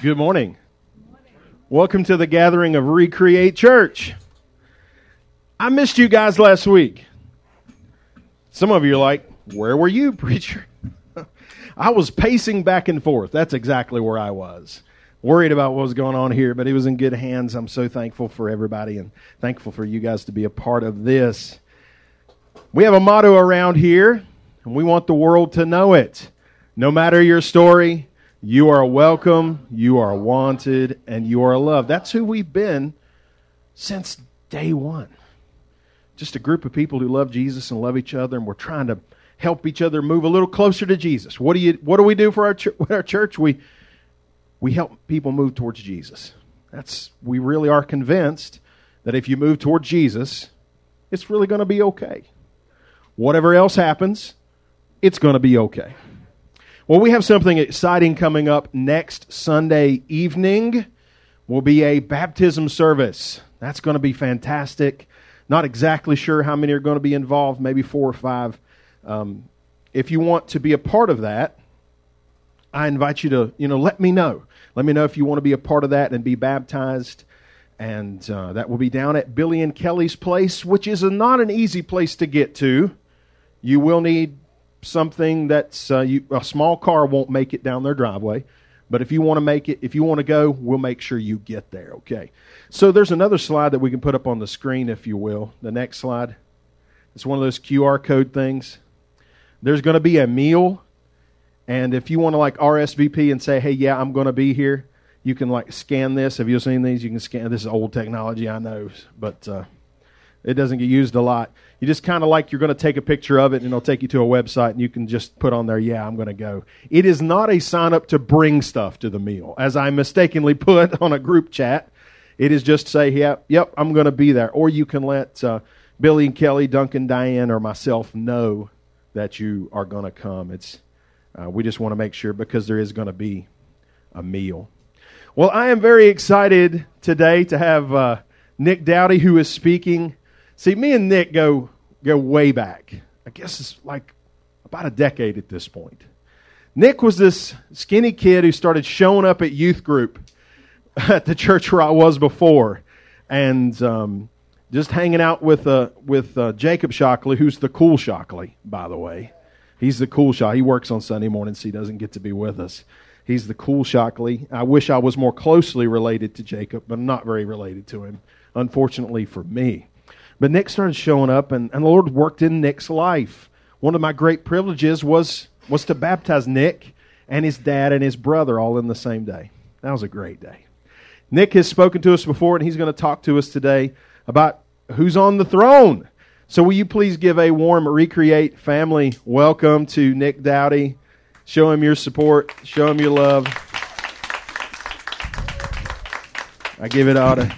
Good morning. Welcome to the gathering of Recreate Church. I missed you guys last week. Some of you are like, Where were you, preacher? I was pacing back and forth. That's exactly where I was. Worried about what was going on here, but it was in good hands. I'm so thankful for everybody and thankful for you guys to be a part of this. We have a motto around here, and we want the world to know it. No matter your story, you are welcome, you are wanted, and you are loved. That's who we've been since day one. Just a group of people who love Jesus and love each other, and we're trying to help each other move a little closer to Jesus. What do you? What do we do for our ch- our church? We we help people move towards Jesus. That's we really are convinced that if you move towards Jesus, it's really going to be okay. Whatever else happens, it's going to be okay. Well, we have something exciting coming up next Sunday evening. Will be a baptism service. That's going to be fantastic. Not exactly sure how many are going to be involved, maybe four or five. Um, if you want to be a part of that, I invite you to, you know, let me know. Let me know if you want to be a part of that and be baptized. And uh, that will be down at Billy and Kelly's place, which is a, not an easy place to get to. You will need something that's uh, you, a small car won't make it down their driveway. But if you want to make it, if you want to go, we'll make sure you get there, okay? So there's another slide that we can put up on the screen, if you will. The next slide. It's one of those QR code things. There's going to be a meal. And if you want to like RSVP and say, hey, yeah, I'm going to be here, you can like scan this. Have you seen these? You can scan. This is old technology, I know, but uh, it doesn't get used a lot. You just kind of like you're going to take a picture of it and it'll take you to a website and you can just put on there, yeah, I'm going to go. It is not a sign up to bring stuff to the meal, as I mistakenly put on a group chat. It is just say, yep, yep, I'm going to be there. Or you can let uh, Billy and Kelly, Duncan, Diane, or myself know that you are going to come. It's uh, we just want to make sure because there is going to be a meal. Well, I am very excited today to have uh, Nick Dowdy who is speaking. See, me and Nick go go way back. I guess it's like about a decade at this point. Nick was this skinny kid who started showing up at youth group at the church where I was before, and um, just hanging out with uh, with uh, Jacob Shockley, who's the cool Shockley, by the way. He's the cool Shockley. He works on Sunday mornings. So he doesn't get to be with us. He's the cool Shockley. I wish I was more closely related to Jacob, but I'm not very related to him, unfortunately for me. But Nick started showing up, and, and the Lord worked in Nick's life. One of my great privileges was, was to baptize Nick and his dad and his brother all in the same day. That was a great day. Nick has spoken to us before, and he's going to talk to us today about who's on the throne. So, will you please give a warm Recreate family welcome to Nick Dowdy? Show him your support, show him your love. I give it all to,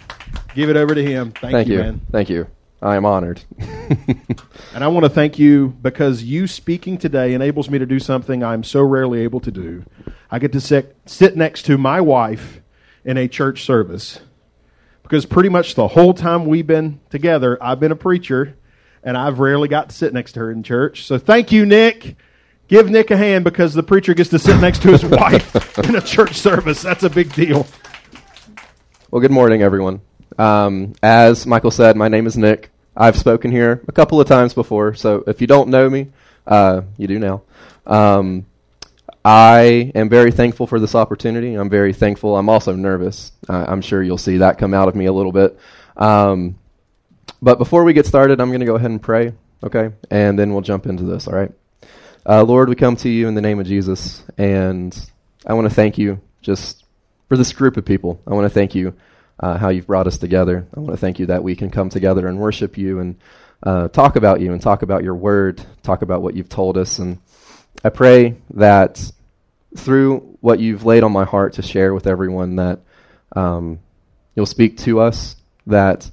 give it over to him. Thank, Thank you, you. man. Thank you. I am honored. And I want to thank you because you speaking today enables me to do something I'm so rarely able to do. I get to sit, sit next to my wife in a church service because pretty much the whole time we've been together, I've been a preacher and I've rarely got to sit next to her in church. So thank you, Nick. Give Nick a hand because the preacher gets to sit next to his wife in a church service. That's a big deal. Well, good morning, everyone. Um, as Michael said, my name is Nick. I've spoken here a couple of times before, so if you don't know me, uh, you do now. Um, I am very thankful for this opportunity. I'm very thankful. I'm also nervous. Uh, I'm sure you'll see that come out of me a little bit. Um, but before we get started, I'm going to go ahead and pray, okay? And then we'll jump into this, all right? Uh, Lord, we come to you in the name of Jesus, and I want to thank you just for this group of people. I want to thank you uh, how you've brought us together. I want to thank you that we can come together and worship you and uh, talk about you and talk about your word, talk about what you've told us. And I pray that through what you've laid on my heart to share with everyone, that um, you'll speak to us, that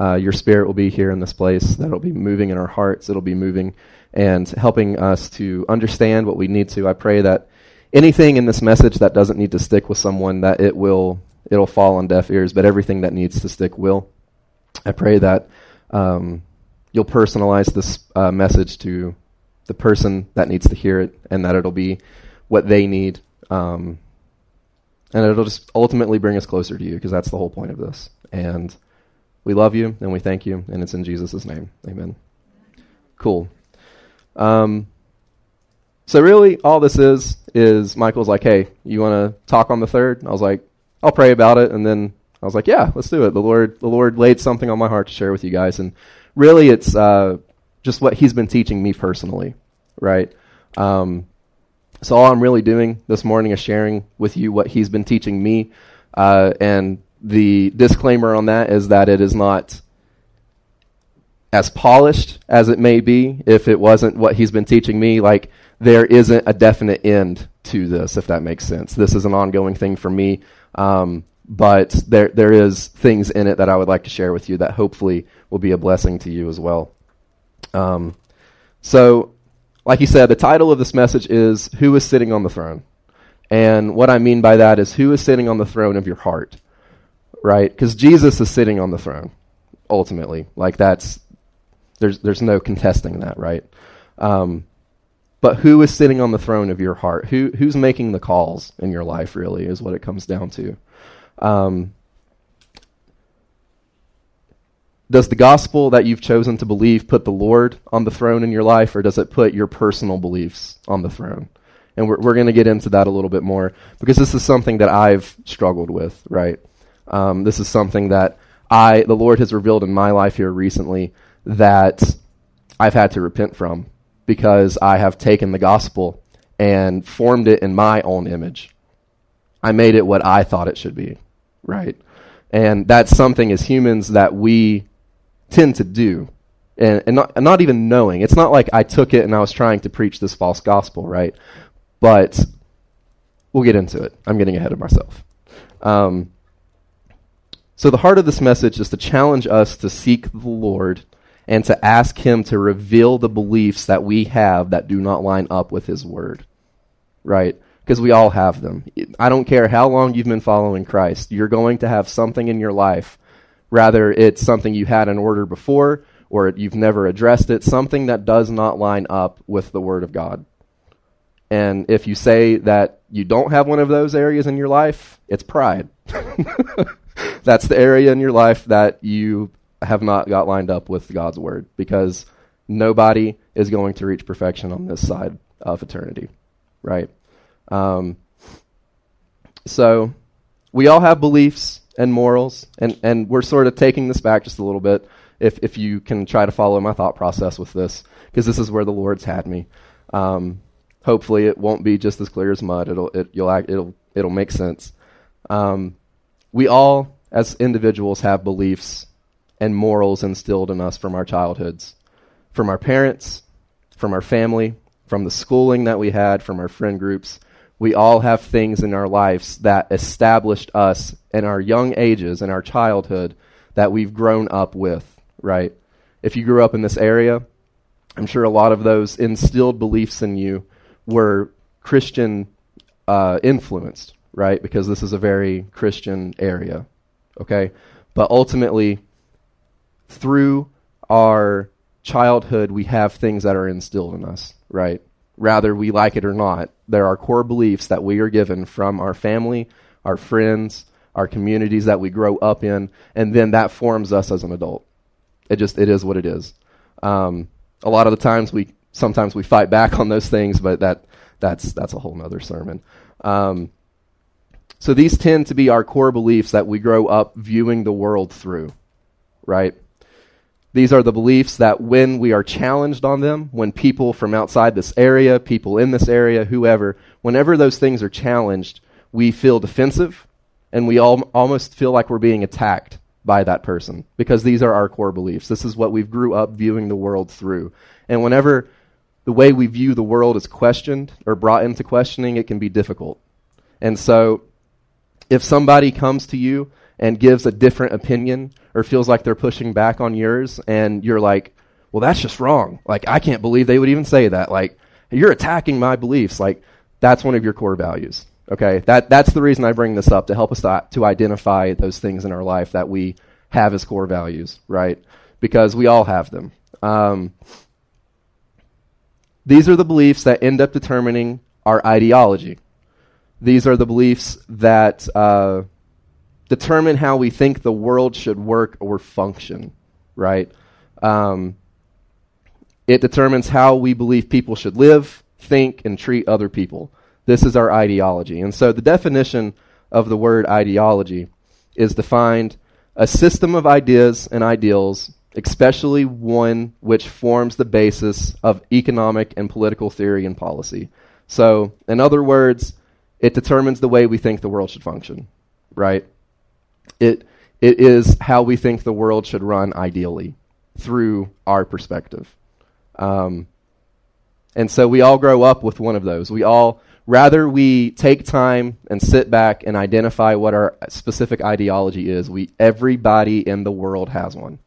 uh, your spirit will be here in this place, that it'll be moving in our hearts, it'll be moving and helping us to understand what we need to. I pray that anything in this message that doesn't need to stick with someone, that it will it'll fall on deaf ears, but everything that needs to stick will. I pray that um, you'll personalize this uh, message to the person that needs to hear it, and that it'll be what they need. Um, And it'll just ultimately bring us closer to you because that's the whole point of this. And we love you and we thank you, and it's in Jesus' name. Amen. Cool. Um, so really, all this is is Michael's like, "Hey, you want to talk on the third? And I was like, "I'll pray about it," and then I was like, "Yeah, let's do it." The Lord, the Lord laid something on my heart to share with you guys, and really, it's uh, just what He's been teaching me personally, right? Um, so all I'm really doing this morning is sharing with you what He's been teaching me, uh, and the disclaimer on that is that it is not as polished as it may be if it wasn't what he's been teaching me. Like, there isn't a definite end to this, if that makes sense. This is an ongoing thing for me. Um, but there, there is things in it that I would like to share with you that hopefully will be a blessing to you as well. Um, so, like you said, the title of this message is Who is Sitting on the Throne? And what I mean by that is who is sitting on the throne of your heart? Right? Because Jesus is sitting on the throne, ultimately. Like that's there's there's no contesting that, right? Um, but who is sitting on the throne of your heart? Who who's making the calls in your life? Really, is what it comes down to. Um, does the gospel that you've chosen to believe put the Lord on the throne in your life, or does it put your personal beliefs on the throne? And we're, we're going to get into that a little bit more because this is something that I've struggled with, right? Um, this is something that I, the Lord has revealed in my life here recently that I've had to repent from because I have taken the gospel and formed it in my own image. I made it what I thought it should be, right? And that's something as humans that we tend to do. And, and, not, and not even knowing. It's not like I took it and I was trying to preach this false gospel, right? But we'll get into it. I'm getting ahead of myself. Um, so, the heart of this message is to challenge us to seek the Lord and to ask Him to reveal the beliefs that we have that do not line up with His Word. Right? Because we all have them. I don't care how long you've been following Christ, you're going to have something in your life, rather, it's something you had in order before or you've never addressed it, something that does not line up with the Word of God. And if you say that you don't have one of those areas in your life, it's pride. That's the area in your life that you have not got lined up with God's word because nobody is going to reach perfection on this side of eternity, right? Um, so we all have beliefs and morals, and, and we're sort of taking this back just a little bit if, if you can try to follow my thought process with this, because this is where the Lord's had me. Um, hopefully, it won't be just as clear as mud. It'll, it, you'll act, it'll, it'll make sense. Um, we all, as individuals, have beliefs and morals instilled in us from our childhoods, from our parents, from our family, from the schooling that we had, from our friend groups. We all have things in our lives that established us in our young ages, in our childhood, that we've grown up with, right? If you grew up in this area, I'm sure a lot of those instilled beliefs in you were Christian uh, influenced, right? Because this is a very Christian area, okay? But ultimately, through our childhood, we have things that are instilled in us, right? Rather we like it or not, there are core beliefs that we are given from our family, our friends, our communities that we grow up in, and then that forms us as an adult. It just it is what it is. Um, a lot of the times we sometimes we fight back on those things, but that that's that's a whole nother sermon. Um, so these tend to be our core beliefs that we grow up viewing the world through, right? These are the beliefs that when we are challenged on them, when people from outside this area, people in this area, whoever, whenever those things are challenged, we feel defensive and we all, almost feel like we're being attacked by that person because these are our core beliefs. This is what we've grew up viewing the world through. And whenever the way we view the world is questioned or brought into questioning, it can be difficult. And so if somebody comes to you and gives a different opinion or feels like they're pushing back on yours and you're like, well, that's just wrong. Like, I can't believe they would even say that. Like, you're attacking my beliefs. Like, that's one of your core values. Okay? That, that's the reason I bring this up to help us to, to identify those things in our life that we have as core values, right? Because we all have them. Um, these are the beliefs that end up determining our ideology. These are the beliefs that uh, determine how we think the world should work or function, right? Um, it determines how we believe people should live, think, and treat other people. This is our ideology. And so the definition of the word ideology is defined a system of ideas and ideals, especially one which forms the basis of economic and political theory and policy. So, in other words, it determines the way we think the world should function, right? It, it is how we think the world should run ideally through our perspective. Um, and so we all grow up with one of those. We all, rather we take time and sit back and identify what our specific ideology is, we everybody in the world has one.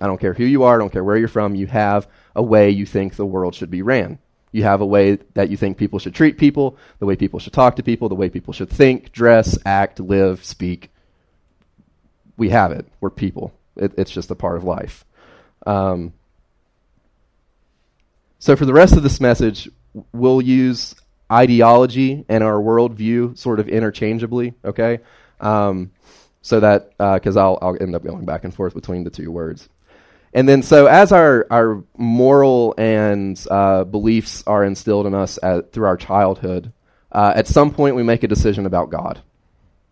I don't care who you are, I don't care where you're from, you have a way you think the world should be ran. You have a way that you think people should treat people, the way people should talk to people, the way people should think, dress, act, live, speak. We have it. We're people. It, it's just a part of life. Um, so, for the rest of this message, we'll use ideology and our worldview sort of interchangeably, okay? Um, so that, because uh, I'll, I'll end up going back and forth between the two words. And then, so as our, our moral and uh, beliefs are instilled in us at, through our childhood, uh, at some point we make a decision about God,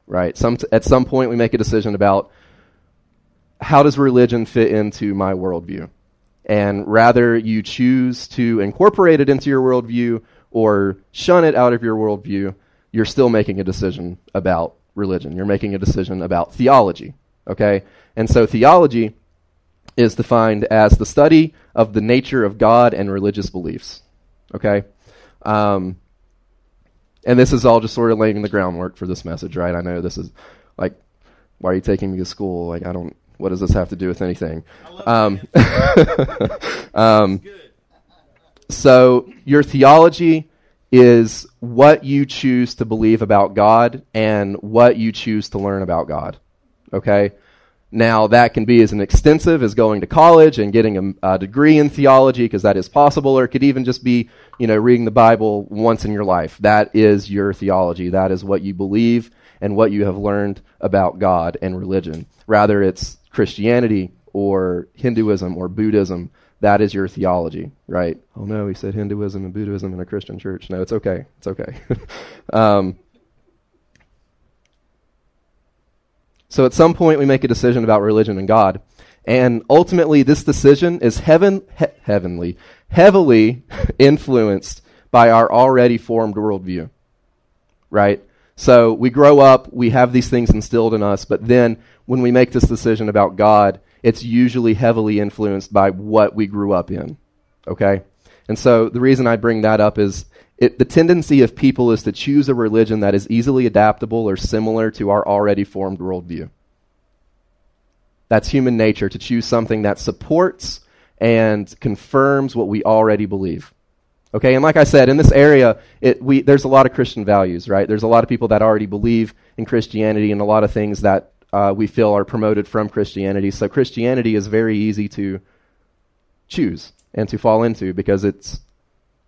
right? Some t- at some point we make a decision about how does religion fit into my worldview? And rather you choose to incorporate it into your worldview or shun it out of your worldview, you're still making a decision about religion. You're making a decision about theology, okay? And so theology is defined as the study of the nature of God and religious beliefs. Okay? Um, and this is all just sort of laying the groundwork for this message, right? I know this is like, why are you taking me to school? Like, I don't, what does this have to do with anything? Um, um, so, your theology is what you choose to believe about God and what you choose to learn about God. Okay? Now, that can be as an extensive as going to college and getting a, a degree in theology, because that is possible, or it could even just be, you know, reading the Bible once in your life. That is your theology. That is what you believe and what you have learned about God and religion. Rather, it's Christianity or Hinduism or Buddhism. That is your theology, right? Oh no, he said Hinduism and Buddhism in a Christian church. No, it's okay. It's okay. um, So at some point, we make a decision about religion and God. And ultimately, this decision is heaven, he- heavenly, heavily influenced by our already formed worldview. Right? So we grow up, we have these things instilled in us, but then when we make this decision about God, it's usually heavily influenced by what we grew up in. Okay? And so the reason I bring that up is it, the tendency of people is to choose a religion that is easily adaptable or similar to our already formed worldview. That's human nature to choose something that supports and confirms what we already believe. Okay, and like I said, in this area, it, we, there's a lot of Christian values, right? There's a lot of people that already believe in Christianity and a lot of things that uh, we feel are promoted from Christianity. So Christianity is very easy to choose and to fall into because it's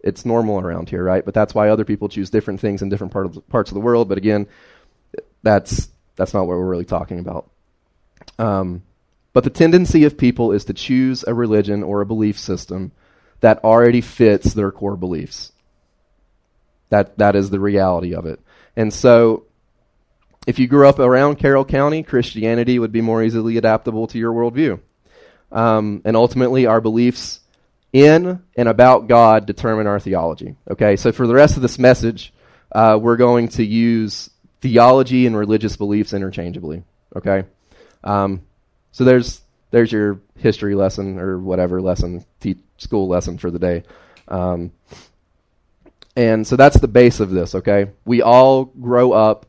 it's normal around here, right? But that's why other people choose different things in different part of the, parts of the world. But again, that's that's not what we're really talking about. Um, but the tendency of people is to choose a religion or a belief system that already fits their core beliefs. That that is the reality of it. And so if you grew up around Carroll County, Christianity would be more easily adaptable to your worldview. Um, and ultimately, our beliefs in and about God determine our theology. Okay, so for the rest of this message, uh, we're going to use theology and religious beliefs interchangeably. Okay, um, so there's there's your history lesson or whatever lesson, te- school lesson for the day. Um, and so that's the base of this. Okay, we all grow up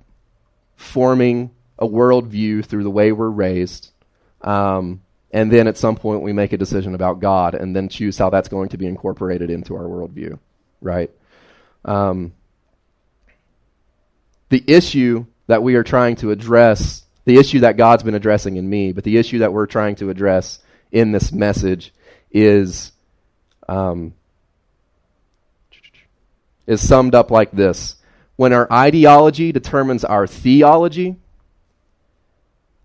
forming a worldview through the way we're raised. Um, and then at some point we make a decision about God and then choose how that's going to be incorporated into our worldview, right? Um, the issue that we are trying to address, the issue that God's been addressing in me, but the issue that we're trying to address in this message is um, is summed up like this: when our ideology determines our theology,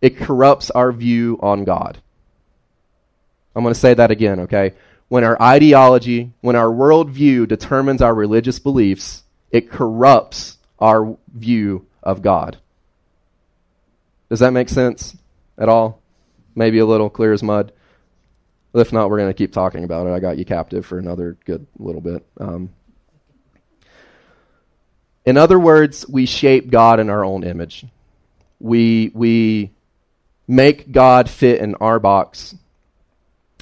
it corrupts our view on God. I'm going to say that again, okay? When our ideology, when our worldview determines our religious beliefs, it corrupts our view of God. Does that make sense at all? Maybe a little clear as mud. If not, we're going to keep talking about it. I got you captive for another good little bit. Um, in other words, we shape God in our own image. We, we make God fit in our box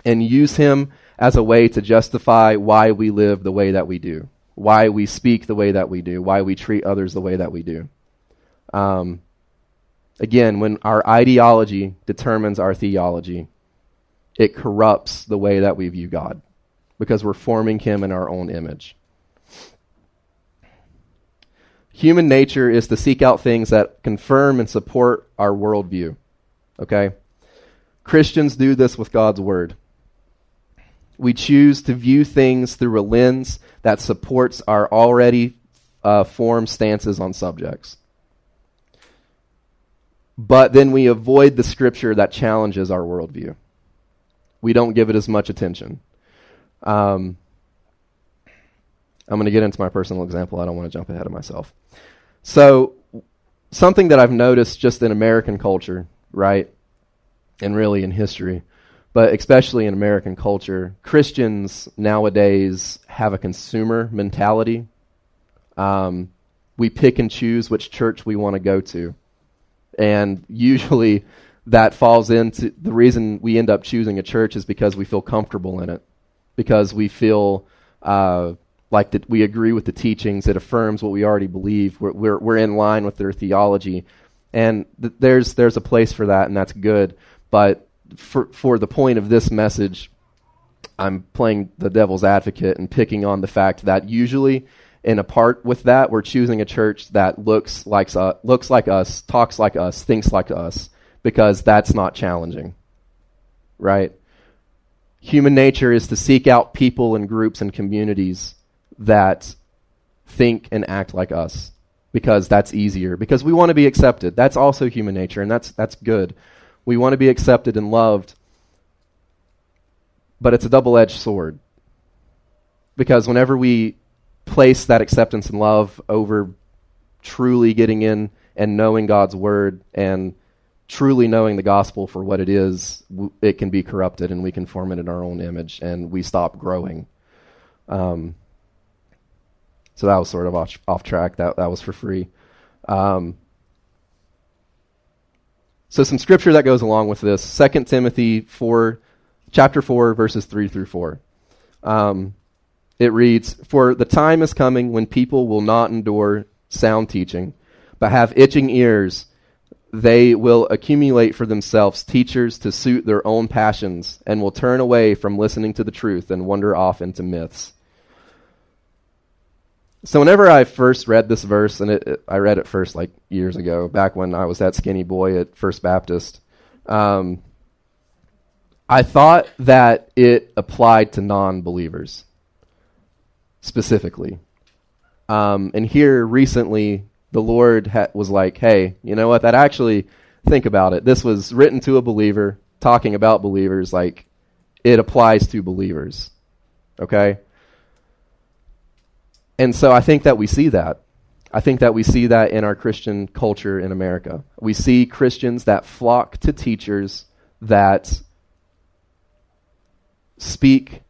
and use him as a way to justify why we live the way that we do, why we speak the way that we do, why we treat others the way that we do. Um, again, when our ideology determines our theology, it corrupts the way that we view God because we're forming him in our own image. Human nature is to seek out things that confirm and support our worldview. Okay? Christians do this with God's Word. We choose to view things through a lens that supports our already uh, formed stances on subjects. But then we avoid the scripture that challenges our worldview. We don't give it as much attention. Um, I'm going to get into my personal example. I don't want to jump ahead of myself. So, something that I've noticed just in American culture, right, and really in history, but especially in American culture, Christians nowadays have a consumer mentality. Um, we pick and choose which church we want to go to. And usually that falls into the reason we end up choosing a church is because we feel comfortable in it, because we feel uh, like that we agree with the teachings, it affirms what we already believe, we're, we're, we're in line with their theology. And th- there's, there's a place for that, and that's good. But for for the point of this message, I'm playing the devil's advocate and picking on the fact that usually in a part with that, we're choosing a church that looks like uh, looks like us, talks like us, thinks like us, because that's not challenging, right? Human nature is to seek out people and groups and communities that think and act like us because that's easier because we want to be accepted that's also human nature and that's that's good we want to be accepted and loved. But it's a double edged sword. Because whenever we place that acceptance and love over truly getting in and knowing God's word and truly knowing the gospel for what it is, it can be corrupted and we can form it in our own image and we stop growing. Um, so that was sort of off, off track. That, that was for free. Um, so some scripture that goes along with this, 2 Timothy 4, chapter 4, verses 3 through 4. Um, it reads, For the time is coming when people will not endure sound teaching, but have itching ears. They will accumulate for themselves teachers to suit their own passions, and will turn away from listening to the truth and wander off into myths. So whenever I first read this verse, and it, it, I read it first like years ago, back when I was that skinny boy at First Baptist, um, I thought that it applied to non-believers specifically. Um, and here recently, the Lord ha- was like, "Hey, you know what? That actually, think about it. This was written to a believer, talking about believers. Like, it applies to believers. Okay." And so I think that we see that. I think that we see that in our Christian culture in America. We see Christians that flock to teachers that speak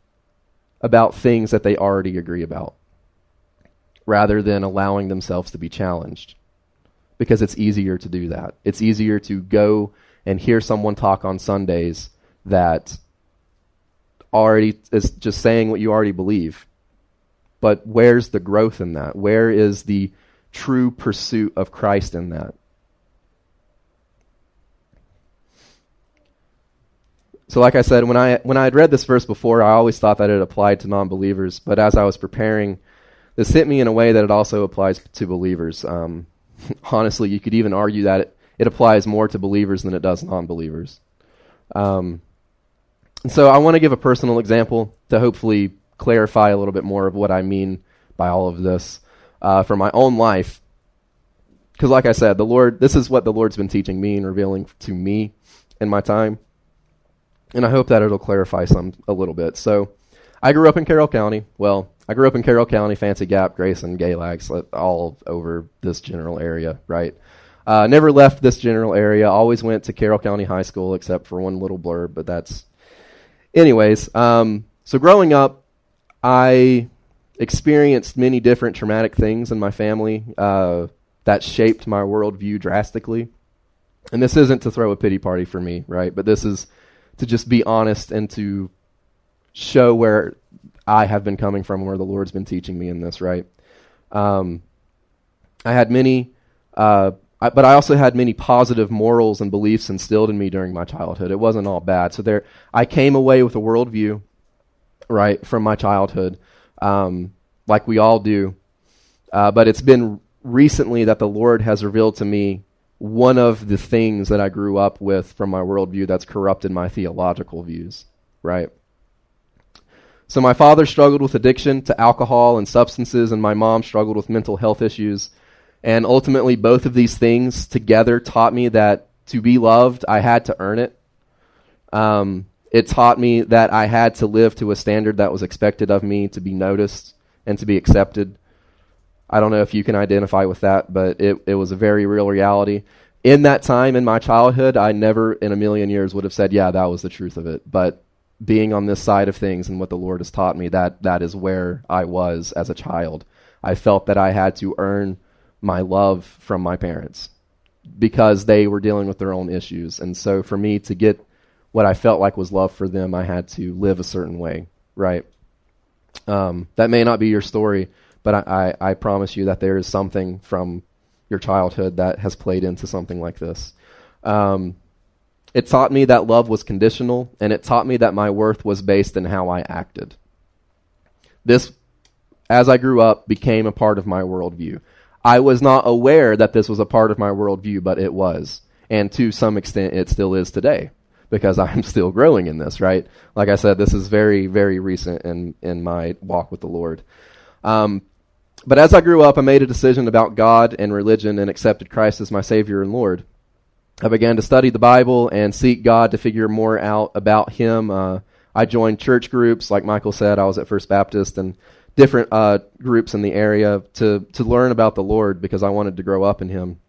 about things that they already agree about rather than allowing themselves to be challenged because it's easier to do that. It's easier to go and hear someone talk on Sundays that already is just saying what you already believe but where's the growth in that? Where is the true pursuit of Christ in that? So, like I said, when I when I had read this verse before, I always thought that it applied to non-believers. But as I was preparing, this hit me in a way that it also applies to believers. Um, honestly, you could even argue that it, it applies more to believers than it does non-believers. Um, so, I want to give a personal example to hopefully clarify a little bit more of what I mean by all of this uh, for my own life. because, like I said, the Lord, this is what the Lord's been teaching me and revealing to me in my time. And I hope that it'll clarify some a little bit. So, I grew up in Carroll County. Well, I grew up in Carroll County, Fancy Gap, Grayson, Galax, all over this general area, right? Uh, never left this general area. Always went to Carroll County High School, except for one little blurb, but that's. Anyways, um, so growing up, I experienced many different traumatic things in my family uh, that shaped my worldview drastically. And this isn't to throw a pity party for me, right? But this is to just be honest and to show where I have been coming from where the Lord's been teaching me in this, right? Um, I had many, uh, I, but I also had many positive morals and beliefs instilled in me during my childhood. It wasn't all bad. So there, I came away with a worldview, right, from my childhood, um, like we all do. Uh, but it's been recently that the Lord has revealed to me one of the things that I grew up with from my worldview that's corrupted my theological views, right? So my father struggled with addiction to alcohol and substances, and my mom struggled with mental health issues. And ultimately, both of these things together taught me that to be loved, I had to earn it. Um, it taught me that I had to live to a standard that was expected of me to be noticed and to be accepted. I don't know if you can identify with that, but it, it was a very real reality. In that time in my childhood, I never in a million years would have said, yeah, that was the truth of it. But being on this side of things and what the Lord has taught me, that that is where I was as a child. I felt that I had to earn my love from my parents because they were dealing with their own issues. And so for me to get what I felt like was love for them, I had to live a certain way, right? Um, that may not be your story, but I, I, I promise you that there is something from your childhood that has played into something like this. Um, it taught me that love was conditional, and it taught me that my worth was based in how I acted. This, as I grew up, became a part of my worldview. I was not aware that this was a part of my worldview, but it was. And to some extent, it still is today because I'm still growing in this, right? Like I said, this is very, very recent in, in my walk with the Lord. Um, but as I grew up, I made a decision about God and religion and accepted Christ as my Savior and Lord. I began to study the Bible and seek God to figure more out about Him. Uh, I joined church groups, like Michael said. I was at First Baptist and different uh, groups in the area to to learn about the Lord because I wanted to grow up in Him.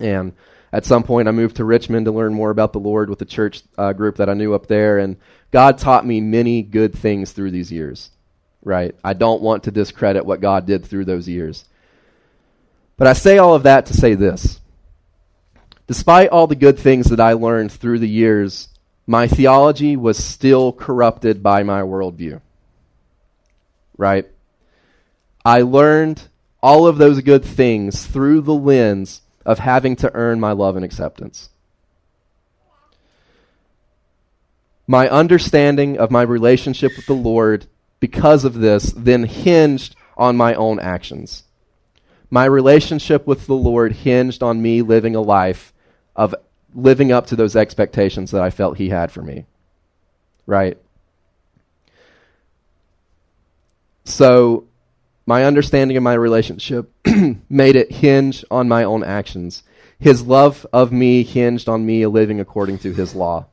And at some point, I moved to Richmond to learn more about the Lord with the church uh, group that I knew up there. And God taught me many good things through these years. Right? I don't want to discredit what God did through those years. But I say all of that to say this Despite all the good things that I learned through the years, my theology was still corrupted by my worldview. Right? I learned all of those good things through the lens of having to earn my love and acceptance. My understanding of my relationship with the Lord because of this then hinged on my own actions. My relationship with the Lord hinged on me living a life of living up to those expectations that I felt He had for me. Right? So, my understanding of my relationship made it hinge on my own actions. His love of me hinged on me living according to His law.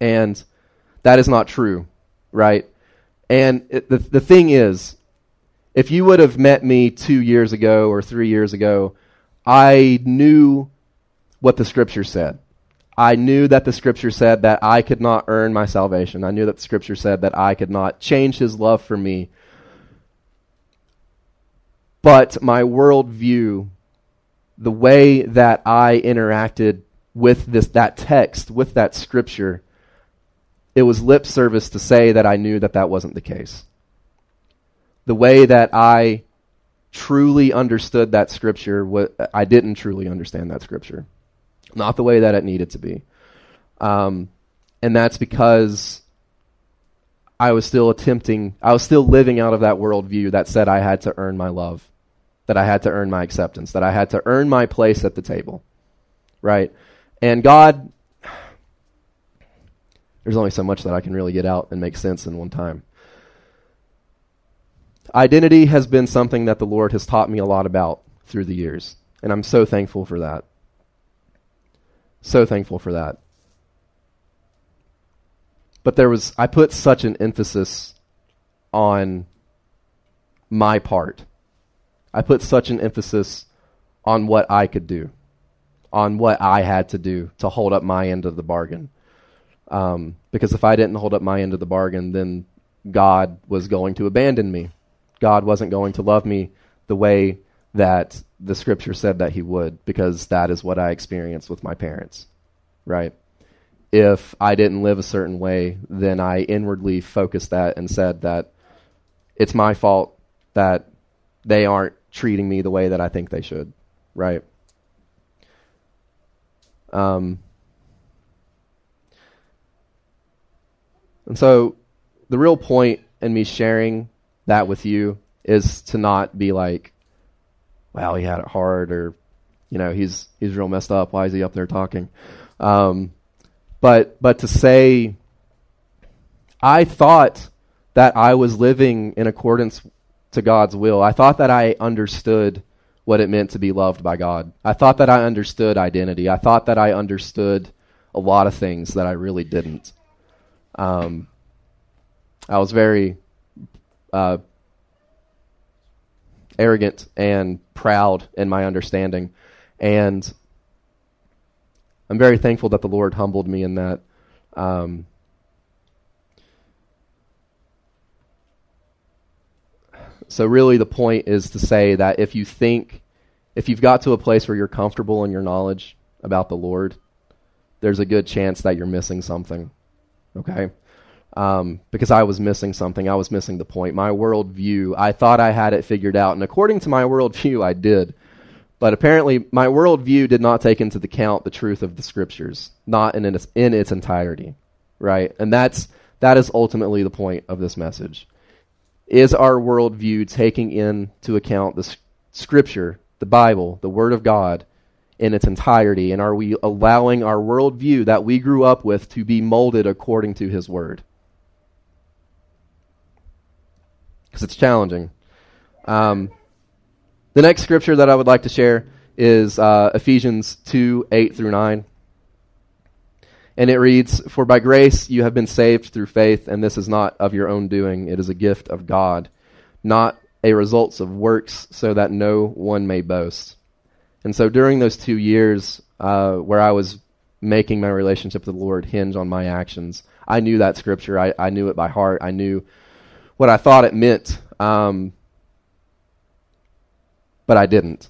And that is not true, right? And it, the, the thing is, if you would have met me two years ago or three years ago, I knew what the scripture said. I knew that the scripture said that I could not earn my salvation. I knew that the scripture said that I could not change his love for me. But my worldview, the way that I interacted with this that text, with that scripture, it was lip service to say that I knew that that wasn't the case the way that I truly understood that scripture, what, I didn't truly understand that scripture. Not the way that it needed to be. Um, and that's because I was still attempting, I was still living out of that worldview that said I had to earn my love, that I had to earn my acceptance, that I had to earn my place at the table. Right? And God, there's only so much that I can really get out and make sense in one time. Identity has been something that the Lord has taught me a lot about through the years. And I'm so thankful for that. So thankful for that. But there was, I put such an emphasis on my part. I put such an emphasis on what I could do, on what I had to do to hold up my end of the bargain. Um, because if I didn't hold up my end of the bargain, then God was going to abandon me. God wasn't going to love me the way that the scripture said that he would, because that is what I experienced with my parents, right? If I didn't live a certain way, then I inwardly focused that and said that it's my fault that they aren't treating me the way that I think they should, right? Um, and so the real point in me sharing that with you is to not be like, wow, he had it hard, or you know, he's he's real messed up. Why is he up there talking? Um, but but to say, I thought that I was living in accordance to God's will. I thought that I understood what it meant to be loved by God. I thought that I understood identity. I thought that I understood a lot of things that I really didn't. Um, I was very uh, arrogant and proud in my understanding. And I'm very thankful that the Lord humbled me in that. Um, so, really, the point is to say that if you think, if you've got to a place where you're comfortable in your knowledge about the Lord, there's a good chance that you're missing something. Okay? um, because I was missing something. I was missing the point. My worldview, I thought I had it figured out. And according to my worldview, I did. But apparently, my worldview did not take into account the truth of the scriptures, not in its, in its entirety. Right? And that's, that is ultimately the point of this message. Is our worldview taking into account the scripture, the Bible, the Word of God, in its entirety? And are we allowing our worldview that we grew up with to be molded according to His Word? because it's challenging. Um, the next scripture that I would like to share is uh, Ephesians 2 8 through 9. And it reads, For by grace you have been saved through faith, and this is not of your own doing. It is a gift of God, not a result of works, so that no one may boast. And so during those two years uh, where I was making my relationship with the Lord hinge on my actions, I knew that scripture. I, I knew it by heart. I knew what I thought it meant, um, but I didn't.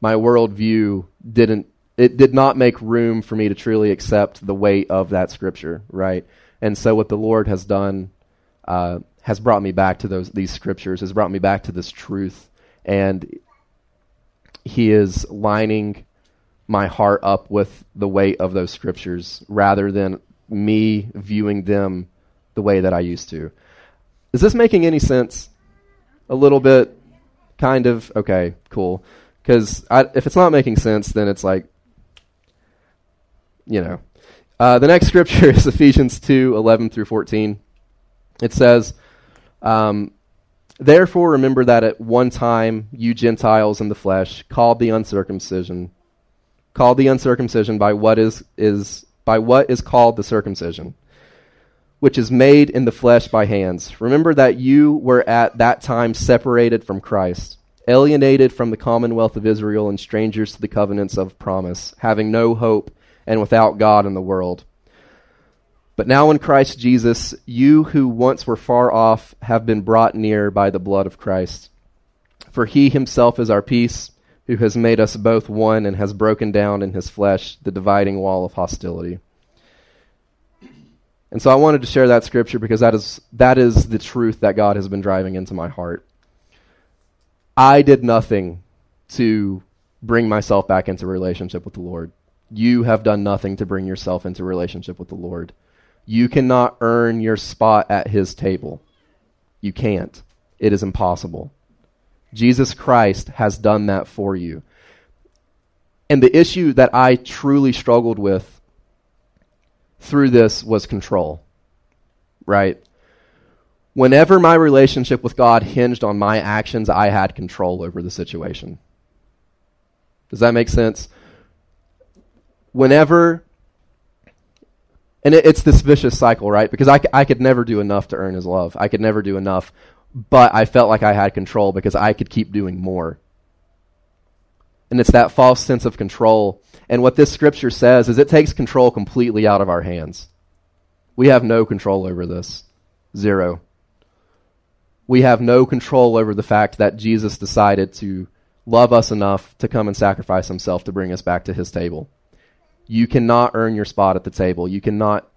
My worldview didn't. It did not make room for me to truly accept the weight of that scripture, right? And so, what the Lord has done uh, has brought me back to those these scriptures, has brought me back to this truth, and He is lining my heart up with the weight of those scriptures, rather than me viewing them the way that I used to. Is this making any sense? A little bit? Kind of? Okay, cool. Because if it's not making sense, then it's like, you know. Uh, the next scripture is Ephesians 2 11 through 14. It says, um, Therefore, remember that at one time you Gentiles in the flesh, called the uncircumcision, called the uncircumcision by what is, is by what is called the circumcision which is made in the flesh by hands. Remember that you were at that time separated from Christ, alienated from the commonwealth of Israel, and strangers to the covenants of promise, having no hope and without God in the world. But now in Christ Jesus, you who once were far off have been brought near by the blood of Christ. For he himself is our peace, who has made us both one and has broken down in his flesh the dividing wall of hostility and so I wanted to share that scripture because that is, that is the truth that God has been driving into my heart. I did nothing to bring myself back into relationship with the Lord. You have done nothing to bring yourself into relationship with the Lord. You cannot earn your spot at his table. You can't. It is impossible. Jesus Christ has done that for you. And the issue that I truly struggled with through this was control. Right? Whenever my relationship with God hinged on my actions, I had control over the situation. Does that make sense? Whenever, and it, it's this vicious cycle, right? Because I, I could never do enough to earn his love. I could never do enough, but I felt like I had control because I could keep doing more. And it's that false sense of control. And what this scripture says is it takes control completely out of our hands. We have no control over this. Zero. We have no control over the fact that Jesus decided to love us enough to come and sacrifice himself to bring us back to his table. You cannot earn your spot at the table. You cannot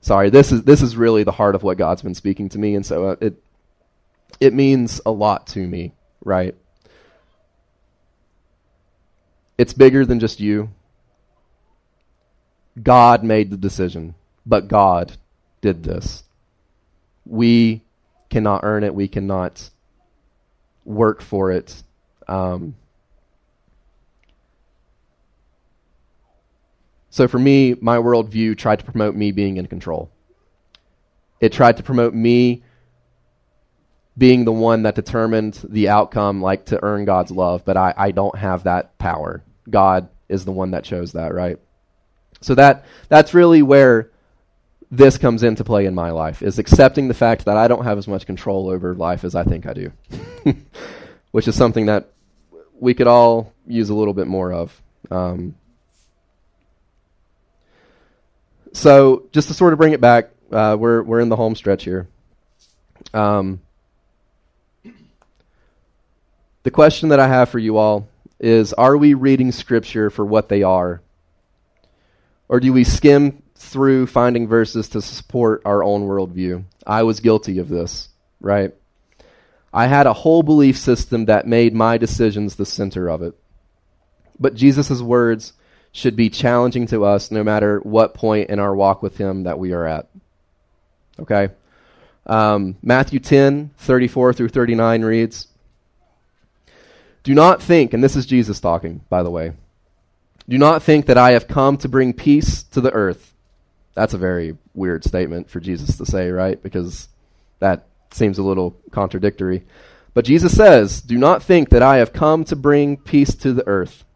Sorry, this is this is really the heart of what God's been speaking to me and so uh, it it means a lot to me, right? It's bigger than just you. God made the decision, but God did this. We cannot earn it. We cannot work for it. Um, so for me, my worldview tried to promote me being in control. It tried to promote me being the one that determined the outcome, like to earn God's love, but I, I don't have that power. God is the one that chose that, right? So that that's really where this comes into play in my life is accepting the fact that I don't have as much control over life as I think I do. Which is something that we could all use a little bit more of. Um, so just to sort of bring it back, uh, we're we're in the home stretch here. Um, the question that I have for you all is Are we reading Scripture for what they are? Or do we skim through finding verses to support our own worldview? I was guilty of this, right? I had a whole belief system that made my decisions the center of it. But Jesus' words should be challenging to us no matter what point in our walk with Him that we are at. Okay? Um, Matthew 10, 34 through 39 reads, do not think, and this is Jesus talking, by the way, do not think that I have come to bring peace to the earth. That's a very weird statement for Jesus to say, right? Because that seems a little contradictory. But Jesus says, Do not think that I have come to bring peace to the earth.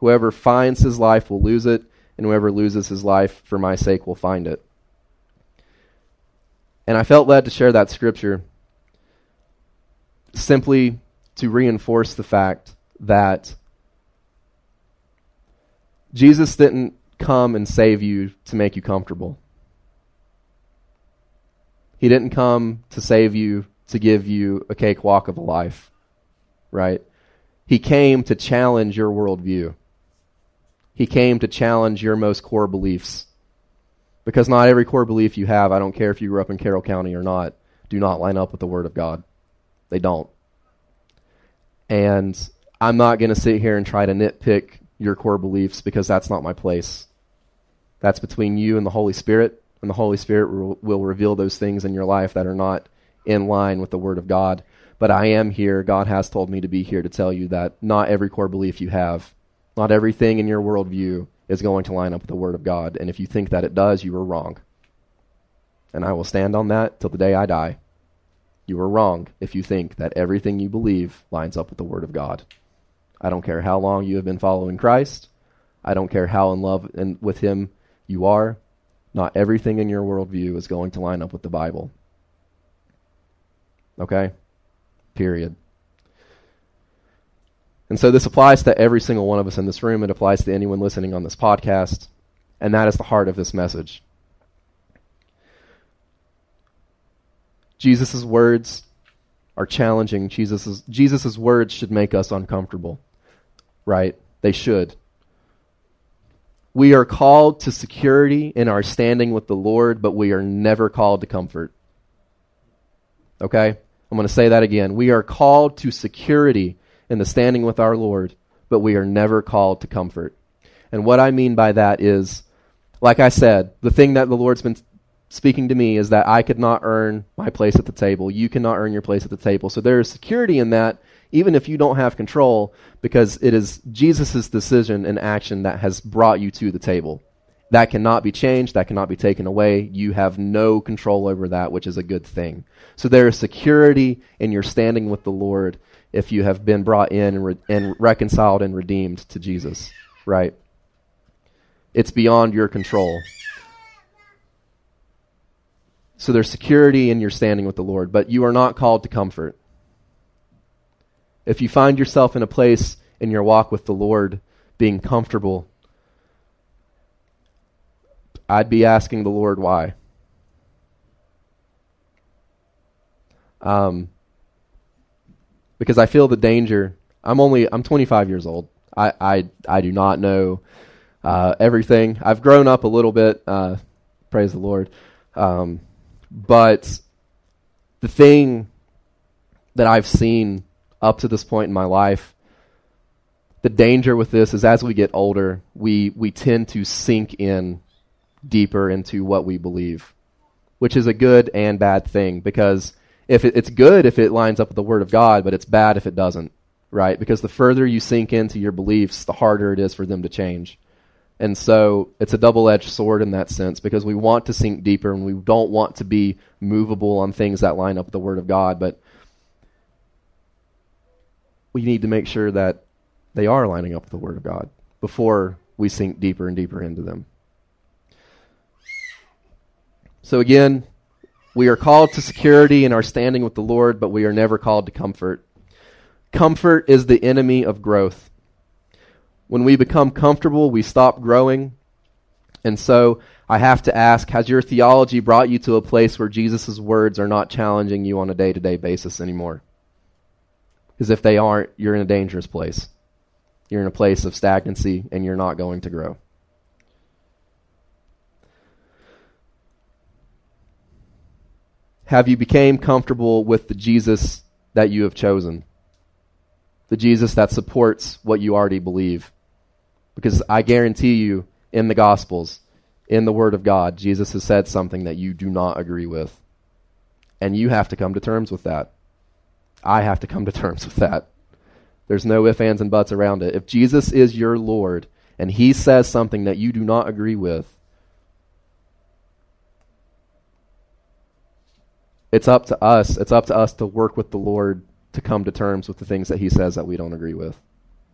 Whoever finds his life will lose it, and whoever loses his life for my sake will find it. And I felt led to share that scripture simply to reinforce the fact that Jesus didn't come and save you to make you comfortable. He didn't come to save you to give you a cakewalk of a life, right? He came to challenge your worldview. He came to challenge your most core beliefs. Because not every core belief you have, I don't care if you grew up in Carroll County or not, do not line up with the Word of God. They don't. And I'm not going to sit here and try to nitpick your core beliefs because that's not my place. That's between you and the Holy Spirit, and the Holy Spirit will, will reveal those things in your life that are not in line with the Word of God. But I am here. God has told me to be here to tell you that not every core belief you have, not everything in your worldview is going to line up with the Word of God. And if you think that it does, you are wrong. And I will stand on that till the day I die. You are wrong if you think that everything you believe lines up with the Word of God. I don't care how long you have been following Christ. I don't care how in love and with Him you are. Not everything in your worldview is going to line up with the Bible. Okay? Period. And so this applies to every single one of us in this room. It applies to anyone listening on this podcast. And that is the heart of this message. Jesus' words are challenging. Jesus' Jesus's words should make us uncomfortable, right? They should. We are called to security in our standing with the Lord, but we are never called to comfort. Okay? I'm going to say that again. We are called to security in the standing with our Lord, but we are never called to comfort. And what I mean by that is, like I said, the thing that the Lord's been speaking to me is that I could not earn my place at the table. You cannot earn your place at the table. So there is security in that, even if you don't have control, because it is Jesus' decision and action that has brought you to the table. That cannot be changed. That cannot be taken away. You have no control over that, which is a good thing. So there is security in your standing with the Lord if you have been brought in and, re- and reconciled and redeemed to Jesus, right? It's beyond your control. So there's security in your standing with the Lord, but you are not called to comfort. If you find yourself in a place in your walk with the Lord being comfortable, I'd be asking the Lord why. Um, because I feel the danger. I'm only I'm 25 years old. I I, I do not know uh, everything. I've grown up a little bit. Uh, praise the Lord. Um, but the thing that I've seen up to this point in my life, the danger with this is as we get older, we we tend to sink in deeper into what we believe, which is a good and bad thing because if it, it's good if it lines up with the Word of God, but it's bad if it doesn't, right? Because the further you sink into your beliefs, the harder it is for them to change. And so it's a double edged sword in that sense because we want to sink deeper and we don't want to be movable on things that line up with the Word of God, but we need to make sure that they are lining up with the Word of God before we sink deeper and deeper into them. So again, we are called to security in our standing with the Lord, but we are never called to comfort. Comfort is the enemy of growth. When we become comfortable, we stop growing. And so I have to ask Has your theology brought you to a place where Jesus' words are not challenging you on a day to day basis anymore? Because if they aren't, you're in a dangerous place. You're in a place of stagnancy and you're not going to grow. Have you became comfortable with the Jesus that you have chosen? The Jesus that supports what you already believe? Because I guarantee you, in the Gospels, in the Word of God, Jesus has said something that you do not agree with. And you have to come to terms with that. I have to come to terms with that. There's no ifs, ands, and buts around it. If Jesus is your Lord and he says something that you do not agree with, it's up to us. It's up to us to work with the Lord to come to terms with the things that he says that we don't agree with.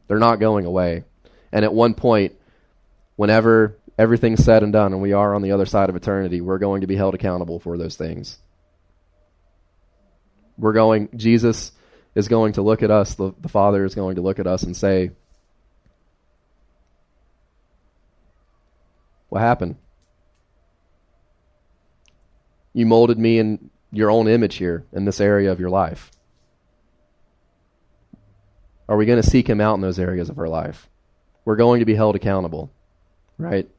They're not going away. And at one point, whenever everything's said and done and we are on the other side of eternity, we're going to be held accountable for those things. We're going, Jesus is going to look at us, the, the Father is going to look at us and say, What happened? You molded me in your own image here in this area of your life. Are we going to seek him out in those areas of our life? we're going to be held accountable, right?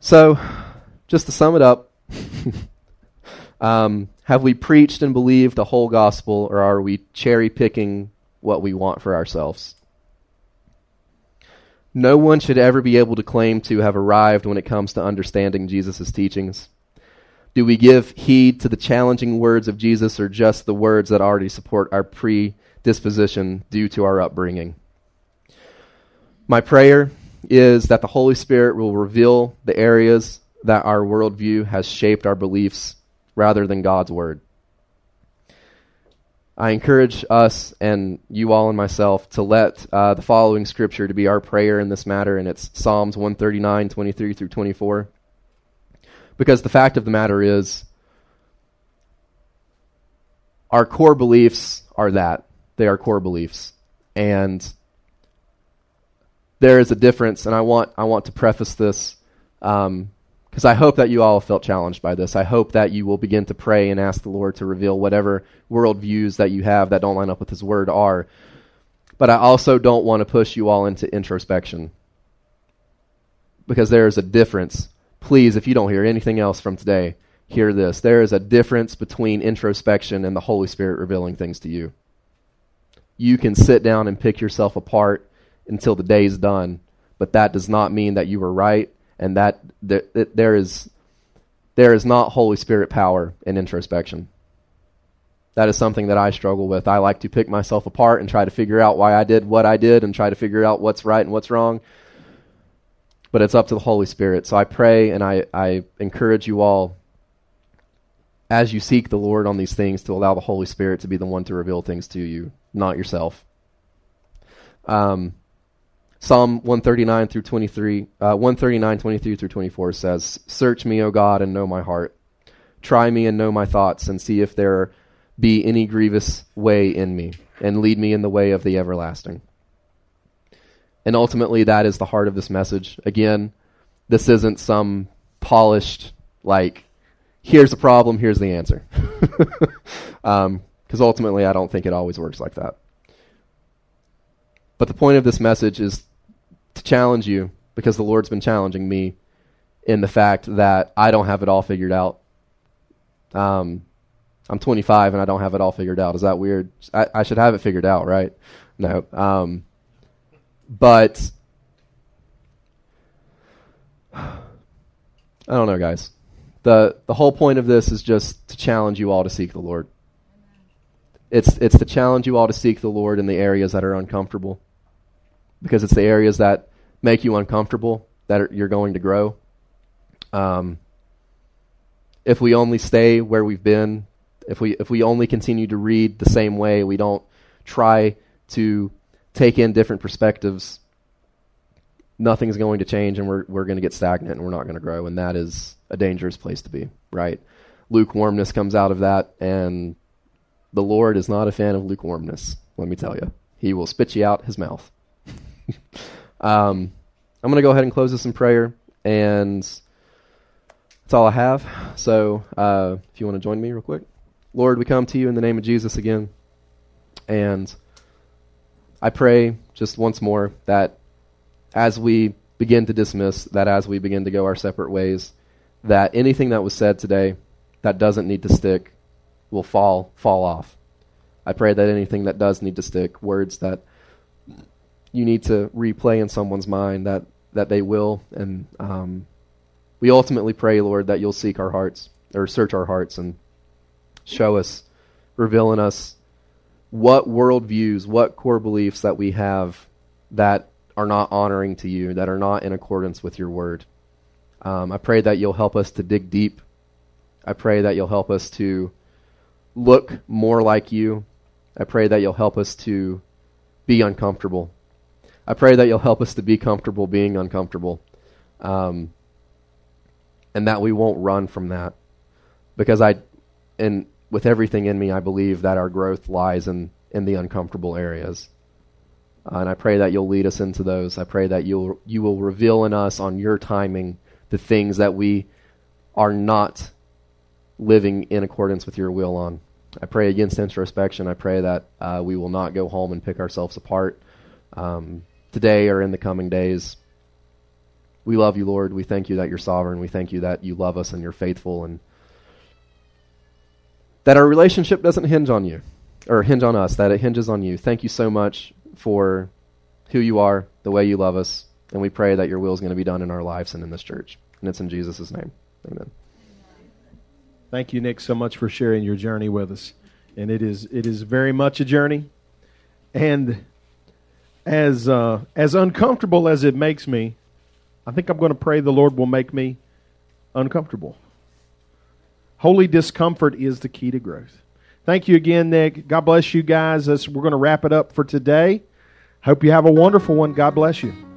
So, just to sum it up, um, have we preached and believed the whole gospel, or are we cherry picking what we want for ourselves? No one should ever be able to claim to have arrived when it comes to understanding Jesus' teachings. Do we give heed to the challenging words of Jesus or just the words that already support our predisposition due to our upbringing? My prayer is that the Holy Spirit will reveal the areas that our worldview has shaped our beliefs rather than God's Word. I encourage us and you all and myself to let uh, the following scripture to be our prayer in this matter, and it's Psalms 139, 23 through 24. Because the fact of the matter is, our core beliefs are that. They are core beliefs. And there is a difference, and I want I want to preface this because um, I hope that you all felt challenged by this. I hope that you will begin to pray and ask the Lord to reveal whatever worldviews that you have that don't line up with His Word are. But I also don't want to push you all into introspection because there is a difference. Please, if you don't hear anything else from today, hear this. There is a difference between introspection and the Holy Spirit revealing things to you. You can sit down and pick yourself apart until the day is done. But that does not mean that you were right, and that, that there is there is not Holy Spirit power in introspection. That is something that I struggle with. I like to pick myself apart and try to figure out why I did what I did and try to figure out what's right and what's wrong. But it's up to the Holy Spirit. So I pray and I, I encourage you all as you seek the Lord on these things to allow the Holy Spirit to be the one to reveal things to you, not yourself. Um, Psalm 139 through 23, uh, 139, 23 through 24 says, Search me, O God, and know my heart. Try me and know my thoughts, and see if there be any grievous way in me, and lead me in the way of the everlasting. And ultimately, that is the heart of this message. Again, this isn't some polished, like, here's the problem, here's the answer. Because um, ultimately, I don't think it always works like that. But the point of this message is to challenge you, because the Lord's been challenging me in the fact that I don't have it all figured out. Um, I'm 25 and I don't have it all figured out. Is that weird? I, I should have it figured out, right? No. Um, but I don't know, guys. the The whole point of this is just to challenge you all to seek the Lord. It's it's to challenge you all to seek the Lord in the areas that are uncomfortable, because it's the areas that make you uncomfortable that are, you're going to grow. Um, if we only stay where we've been if we if we only continue to read the same way, we don't try to take in different perspectives, nothing's going to change and we're we're going to get stagnant and we're not going to grow and that is a dangerous place to be, right? Lukewarmness comes out of that and the Lord is not a fan of lukewarmness, let me tell you. He will spit you out his mouth. um, I'm going to go ahead and close this in prayer and that's all I have. So, uh, if you want to join me real quick. Lord, we come to you in the name of Jesus again. And I pray just once more that as we begin to dismiss, that as we begin to go our separate ways, that anything that was said today that doesn't need to stick will fall fall off. I pray that anything that does need to stick, words that you need to replay in someone's mind, that that they will. And um, we ultimately pray, Lord, that you'll seek our hearts or search our hearts and show us, reveal in us what worldviews, what core beliefs that we have that are not honoring to you, that are not in accordance with your word. Um, I pray that you'll help us to dig deep. I pray that you'll help us to look more like you. I pray that you'll help us to be uncomfortable. I pray that you'll help us to be comfortable being uncomfortable. Um, and that we won't run from that. Because I, and with everything in me, I believe that our growth lies in, in the uncomfortable areas. Uh, and I pray that you'll lead us into those. I pray that you'll, you will reveal in us on your timing the things that we are not living in accordance with your will on. I pray against introspection. I pray that uh, we will not go home and pick ourselves apart um, today or in the coming days. We love you, Lord. We thank you that you're sovereign. We thank you that you love us and you're faithful and that our relationship doesn't hinge on you or hinge on us, that it hinges on you. Thank you so much for who you are, the way you love us, and we pray that your will is going to be done in our lives and in this church. And it's in Jesus' name. Amen. Thank you, Nick, so much for sharing your journey with us. And it is it is very much a journey. And as uh, as uncomfortable as it makes me, I think I'm going to pray the Lord will make me uncomfortable. Holy discomfort is the key to growth. Thank you again, Nick. God bless you guys. we're going to wrap it up for today. Hope you have a wonderful one. God bless you.